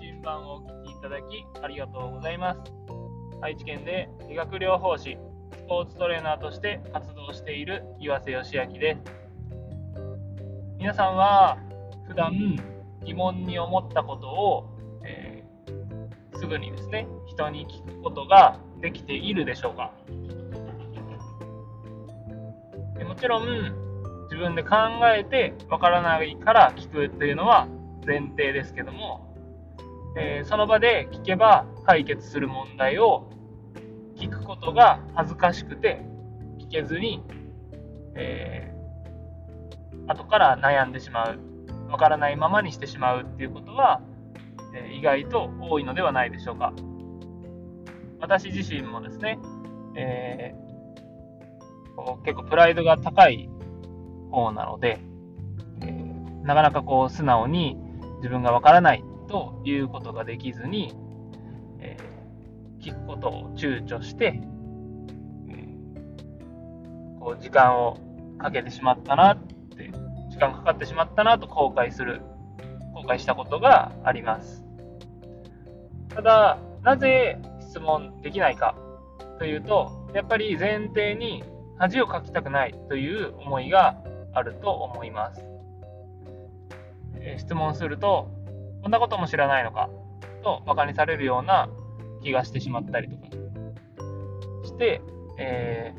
信版をお聞きいただきありがとうございます。愛知県で理学療法士、スポーツトレーナーとして活動している岩瀬義明です。皆さんは普段疑問に思ったことを、えー、すぐにですね、人に聞くことができているでしょうかもちろん自分で考えてわからないから聞くっていうのは前提ですけども、えー、その場で聞けば解決する問題を聞くことが恥ずかしくて聞けずに、えー、後から悩んでしまうわからないままにしてしまうっていうことは、えー、意外と多いのではないでしょうか。私自身もですね、えー、結構プライドが高い方なので、えー、なかなかこう素直に自分がわからないということができずに、えー、聞くことを躊躇して、えー、こう時間をかけてしまったなって時間かかってしまったなと後悔する後悔したことがありますただなぜ質問できないかというとやっぱり前提に恥をかきたくないという思いがあると思います。質問すると、こんなことも知らないのかと馬鹿にされるような気がしてしまったりとかして、え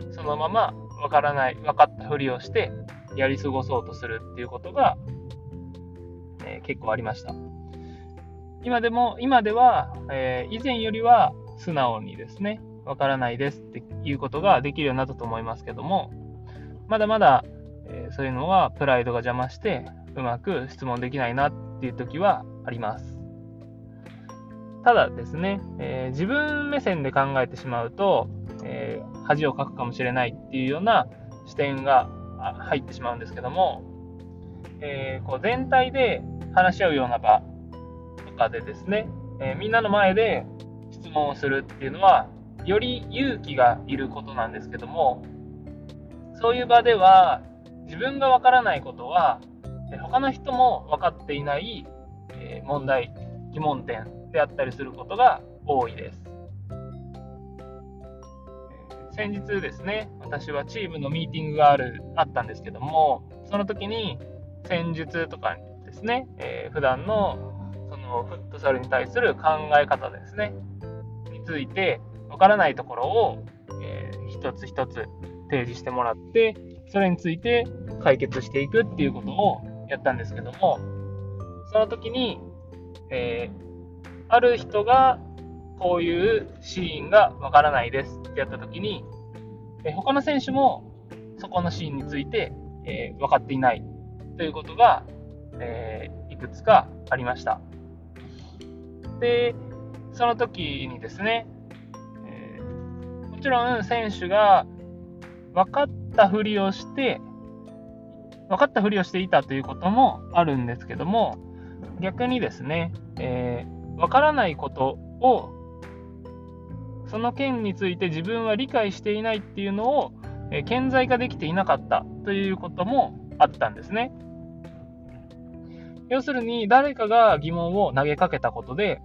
ー、そのままわからない、分かったふりをしてやり過ごそうとするっていうことが、えー、結構ありました。今でも、今では、えー、以前よりは素直にですね、わからないですっていうことができるようになったと思いますけども、まだまだ、え、そういうのはプライドが邪魔して、うまく質問できないなっていう時はあります。ただですね、えー、自分目線で考えてしまうと、えー、恥をかくかもしれないっていうような視点が入ってしまうんですけども、えー、こう全体で話し合うような場とかでですね、えみんなの前で質問をするっていうのは、より勇気がいることなんですけども、そういう場では自分がわからないことは他の人も分かっていない問題疑問点であったりすることが多いです。先日ですね私はチームのミーティングがあるあったんですけどもその時に戦術とかですね、えー、普段のそのフットサルに対する考え方ですねについてわからないところを、えー、一つ一つ提示してもらって、それについて解決していくっていうことをやったんですけども、その時に、えー、ある人がこういうシーンがわからないですってやった時に、えー、他の選手もそこのシーンについて、えー、分かっていないということが、えー、いくつかありました。で、その時にですね、えー、もちろん選手が分かったふりをして、分かったふりをしていたということもあるんですけども、逆にですね、えー、分からないことを、その件について自分は理解していないっていうのを、えー、顕在化できていなかったということもあったんですね。要するに、誰かが疑問を投げかけたことで、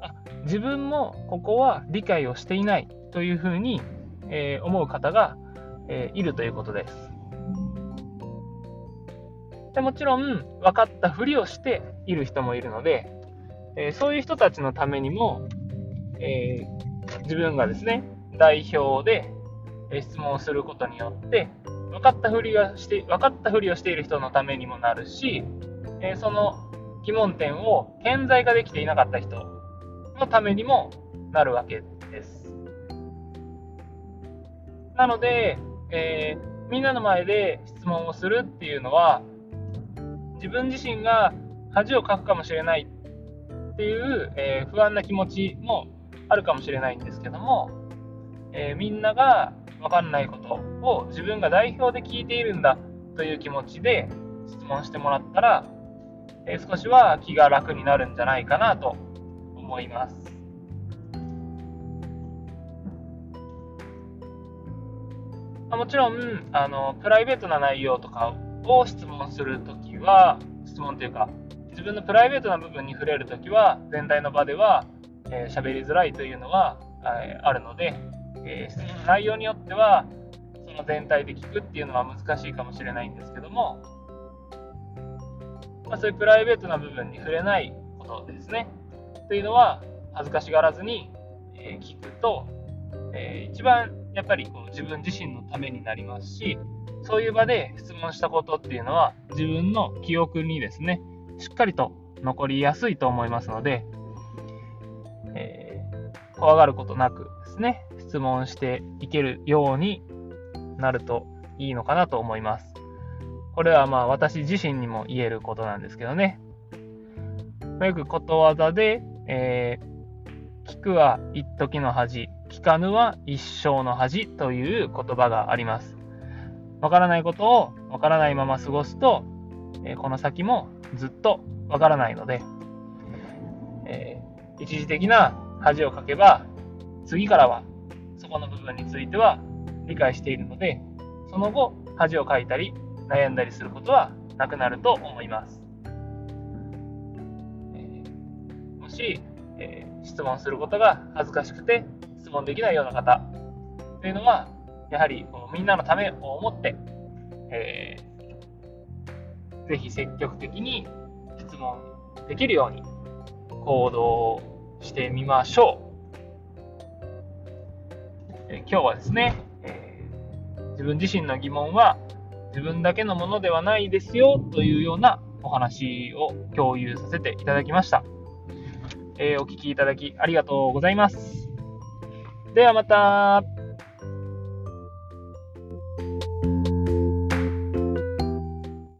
あ自分もここは理解をしていないというふうに、えー、思う方がえー、いるということです。でもちろん、分かったふりをしている人もいるので、えー、そういう人たちのためにも、えー、自分がですね、代表で質問をすることによって、分かったふりがして、分かったふりをしている人のためにもなるし、えその疑問点を顕在化できていなかった人のためにもなるわけです。なので、えー、みんなの前で質問をするっていうのは、自分自身が恥をかくかもしれないっていう、えー、不安な気持ちもあるかもしれないんですけども、えー、みんなが分かんないことを自分が代表で聞いているんだという気持ちで質問してもらったら、え少しは気が楽になるんじゃないかなと思います。もちろんあのプライベートな内容とかを質問するときは質問というか自分のプライベートな部分に触れるときは全体の場では喋、えー、りづらいというのが、え、あるので、えー、内容によってはその全体で聞くっていうのは難しいかもしれないんですけども、まあ、そういうプライベートな部分に触れないことですね。というのは恥ずかしがらずに、え聞くと、え一番やっぱりこう自分自身のためになりますしそういう場で質問したことっていうのは自分の記憶にですねしっかりと残りやすいと思いますので、えー、怖がることなくですね、質問していけるようになるといいのかなと思います。これはまあ私自身にも言えることなんですけどね。よくことわざで、えー、聞くは一時の恥、聞かぬは一生の恥という言葉があります。わからないことをわからないまま過ごすと、え、この先もずっとわからないので、えー、一時的な恥をかけば、次からはそこの部分については理解しているので、その後、恥をかいたり、悩んだりすることはなくなると思います。えー、もし、えー、質問することが恥ずかしくて質問できないような方というのは、やはりみんなのためを思って、えーぜひ積極的に質問できるように行動してみましょう。え今日はですね、えー、自分自身の疑問は自分だけのものではないですよというようなお話を共有させていただきました。えー、お聴きいただきありがとうございます。ではまた。